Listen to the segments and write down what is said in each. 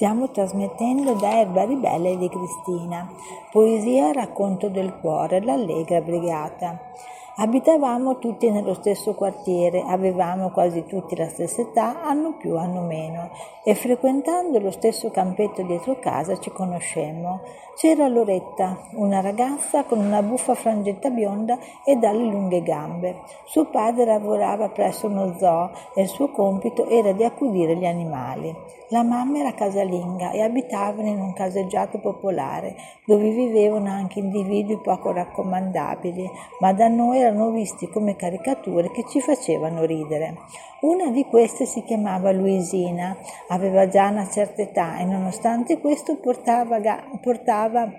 Stiamo trasmettendo da Erba Ribelle di Cristina, poesia Racconto del cuore, l'allegra brigata. Abitavamo tutti nello stesso quartiere, avevamo quasi tutti la stessa età, hanno più, hanno meno, e frequentando lo stesso campetto dietro casa ci conoscemmo. C'era Loretta, una ragazza con una buffa frangetta bionda e dalle lunghe gambe. Suo padre lavorava presso uno zoo e il suo compito era di accudire gli animali. La mamma era casalinga e abitavano in un caseggiato popolare dove vivevano anche individui poco raccomandabili, ma da noi erano visti come caricature che ci facevano ridere. Una di queste si chiamava Luisina, aveva già una certa età e nonostante questo portava, portava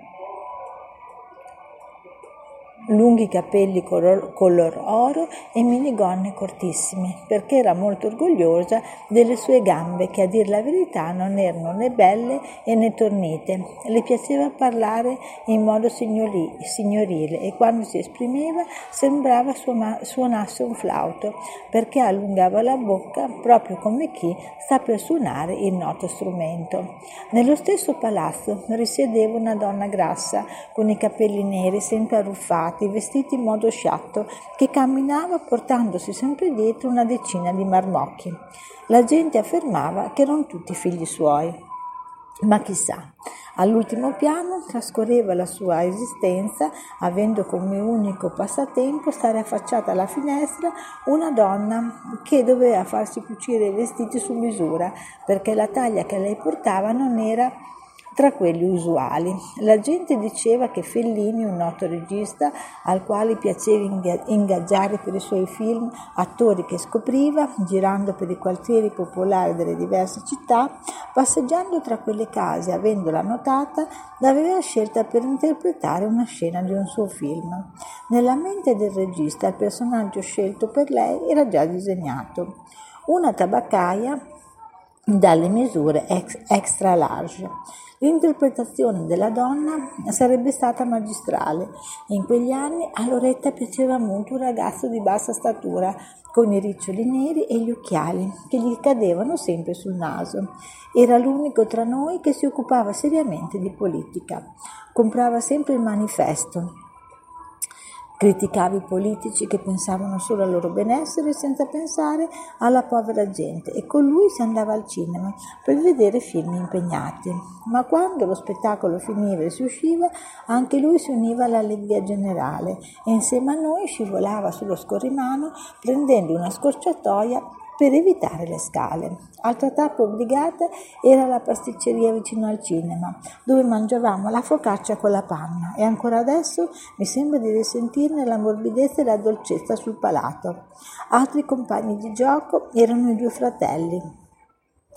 lunghi capelli color, color oro e minigonne cortissime, perché era molto orgogliosa delle sue gambe che a dir la verità non erano né belle né tornite. Le piaceva parlare in modo signori, signorile e quando si esprimeva sembrava suonasse un flauto, perché allungava la bocca proprio come chi sta per suonare il noto strumento. Nello stesso palazzo risiedeva una donna grassa, con i capelli neri sempre arruffati, sciarpati, vestiti in modo sciatto, che camminava portandosi sempre dietro una decina di marmocchi. La gente affermava che erano tutti figli suoi. Ma chissà, all'ultimo piano trascorreva la sua esistenza avendo come unico passatempo stare affacciata alla finestra una donna che doveva farsi cucire i vestiti su misura perché la taglia che lei portava non era tra quelli usuali. La gente diceva che Fellini, un noto regista al quale piaceva ingaggiare per i suoi film attori che scopriva, girando per i quartieri popolari delle diverse città, passeggiando tra quelle case, avendola notata, l'aveva scelta per interpretare una scena di un suo film. Nella mente del regista il personaggio scelto per lei era già disegnato. Una tabaccaia dalle misure extra large. L'interpretazione della donna sarebbe stata magistrale e in quegli anni a Loretta piaceva molto un ragazzo di bassa statura con i riccioli neri e gli occhiali che gli cadevano sempre sul naso. Era l'unico tra noi che si occupava seriamente di politica. Comprava sempre il manifesto Criticava i politici che pensavano solo al loro benessere senza pensare alla povera gente e con lui si andava al cinema per vedere film impegnati. Ma quando lo spettacolo finiva e si usciva, anche lui si univa all'allegria generale e insieme a noi scivolava sullo scorrimano prendendo una scorciatoia per evitare le scale. Altra tappa obbligata era la pasticceria vicino al cinema, dove mangiavamo la focaccia con la panna e ancora adesso mi sembra di risentirne la morbidezza e la dolcezza sul palato. Altri compagni di gioco erano i due fratelli,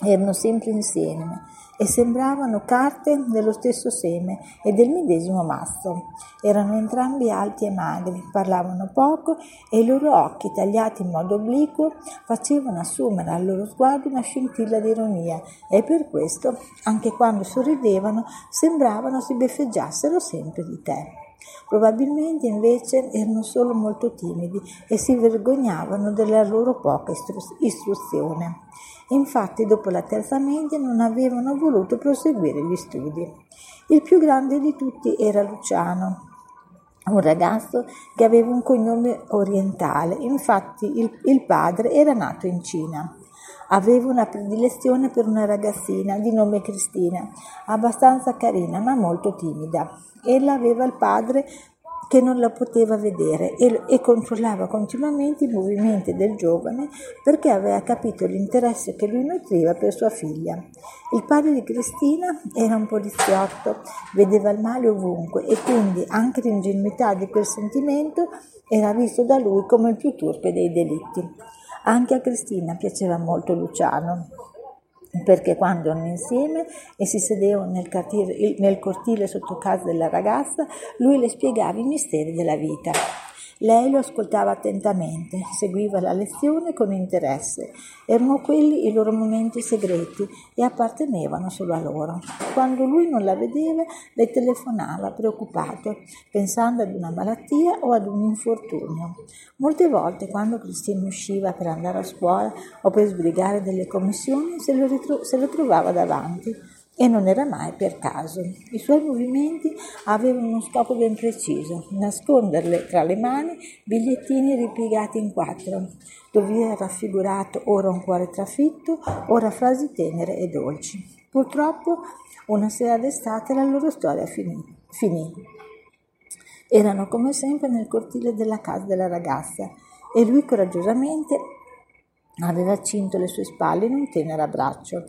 erano sempre insieme e sembravano carte dello stesso seme e del medesimo masso. Erano entrambi alti e magri, parlavano poco e i loro occhi, tagliati in modo obliquo, facevano assumere al loro sguardo una scintilla di ironia e per questo, anche quando sorridevano, sembravano si beffeggiassero sempre di te. Probabilmente invece erano solo molto timidi e si vergognavano della loro poca istru- istruzione. Infatti dopo la terza media non avevano voluto proseguire gli studi. Il più grande di tutti era Luciano, un ragazzo che aveva un cognome orientale, infatti il, il padre era nato in Cina. Aveva una predilezione per una ragazzina di nome Cristina, abbastanza carina ma molto timida. Ella aveva il padre che non la poteva vedere e, e, controllava continuamente i movimenti del giovane perché aveva capito l'interesse che lui nutriva per sua figlia. Il padre di Cristina era un poliziotto, vedeva il male ovunque e quindi anche l'ingenuità di quel sentimento era visto da lui come il più turpe dei delitti. Anche a Cristina piaceva molto Luciano perché quando erano insieme e si sedevano nel, cartile, nel cortile sotto casa della ragazza, lui le spiegava i misteri della vita. Lei lo ascoltava attentamente, seguiva la lezione con interesse. Erano quelli i loro momenti segreti e appartenevano solo a loro. Quando lui non la vedeva, le telefonava preoccupato, pensando ad una malattia o ad un infortunio. Molte volte, quando Cristina usciva per andare a scuola o per sbrigare delle commissioni, se lo, ritro- se lo trovava davanti e non era mai per caso. I suoi movimenti avevano uno scopo ben preciso, nasconderle tra le mani bigliettini ripiegati in quattro, dove era raffigurato ora un cuore trafitto, ora frasi tenere e dolci. Purtroppo una sera d'estate la loro storia finì. finì. Erano come sempre nel cortile della casa della ragazza e lui coraggiosamente aveva cinto le sue spalle in un tenero abbraccio.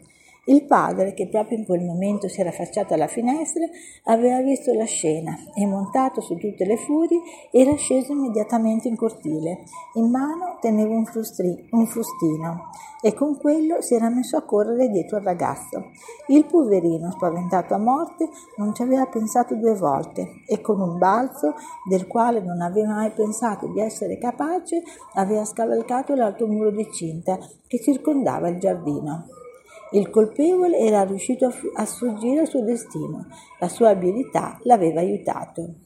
Il padre, che proprio in quel momento si era affacciato alla finestra, aveva visto la scena e, montato su tutte le furie, era sceso immediatamente in cortile. In mano teneva un, frustri- un frustino e con quello si era messo a correre dietro al ragazzo. Il poverino, spaventato a morte, non ci aveva pensato due volte e con un balzo, del quale non aveva mai pensato di essere capace, aveva scavalcato l'alto muro di cinta che circondava il giardino. Il colpevole era riuscito a sfuggire al suo destino, la sua abilità l'aveva aiutato.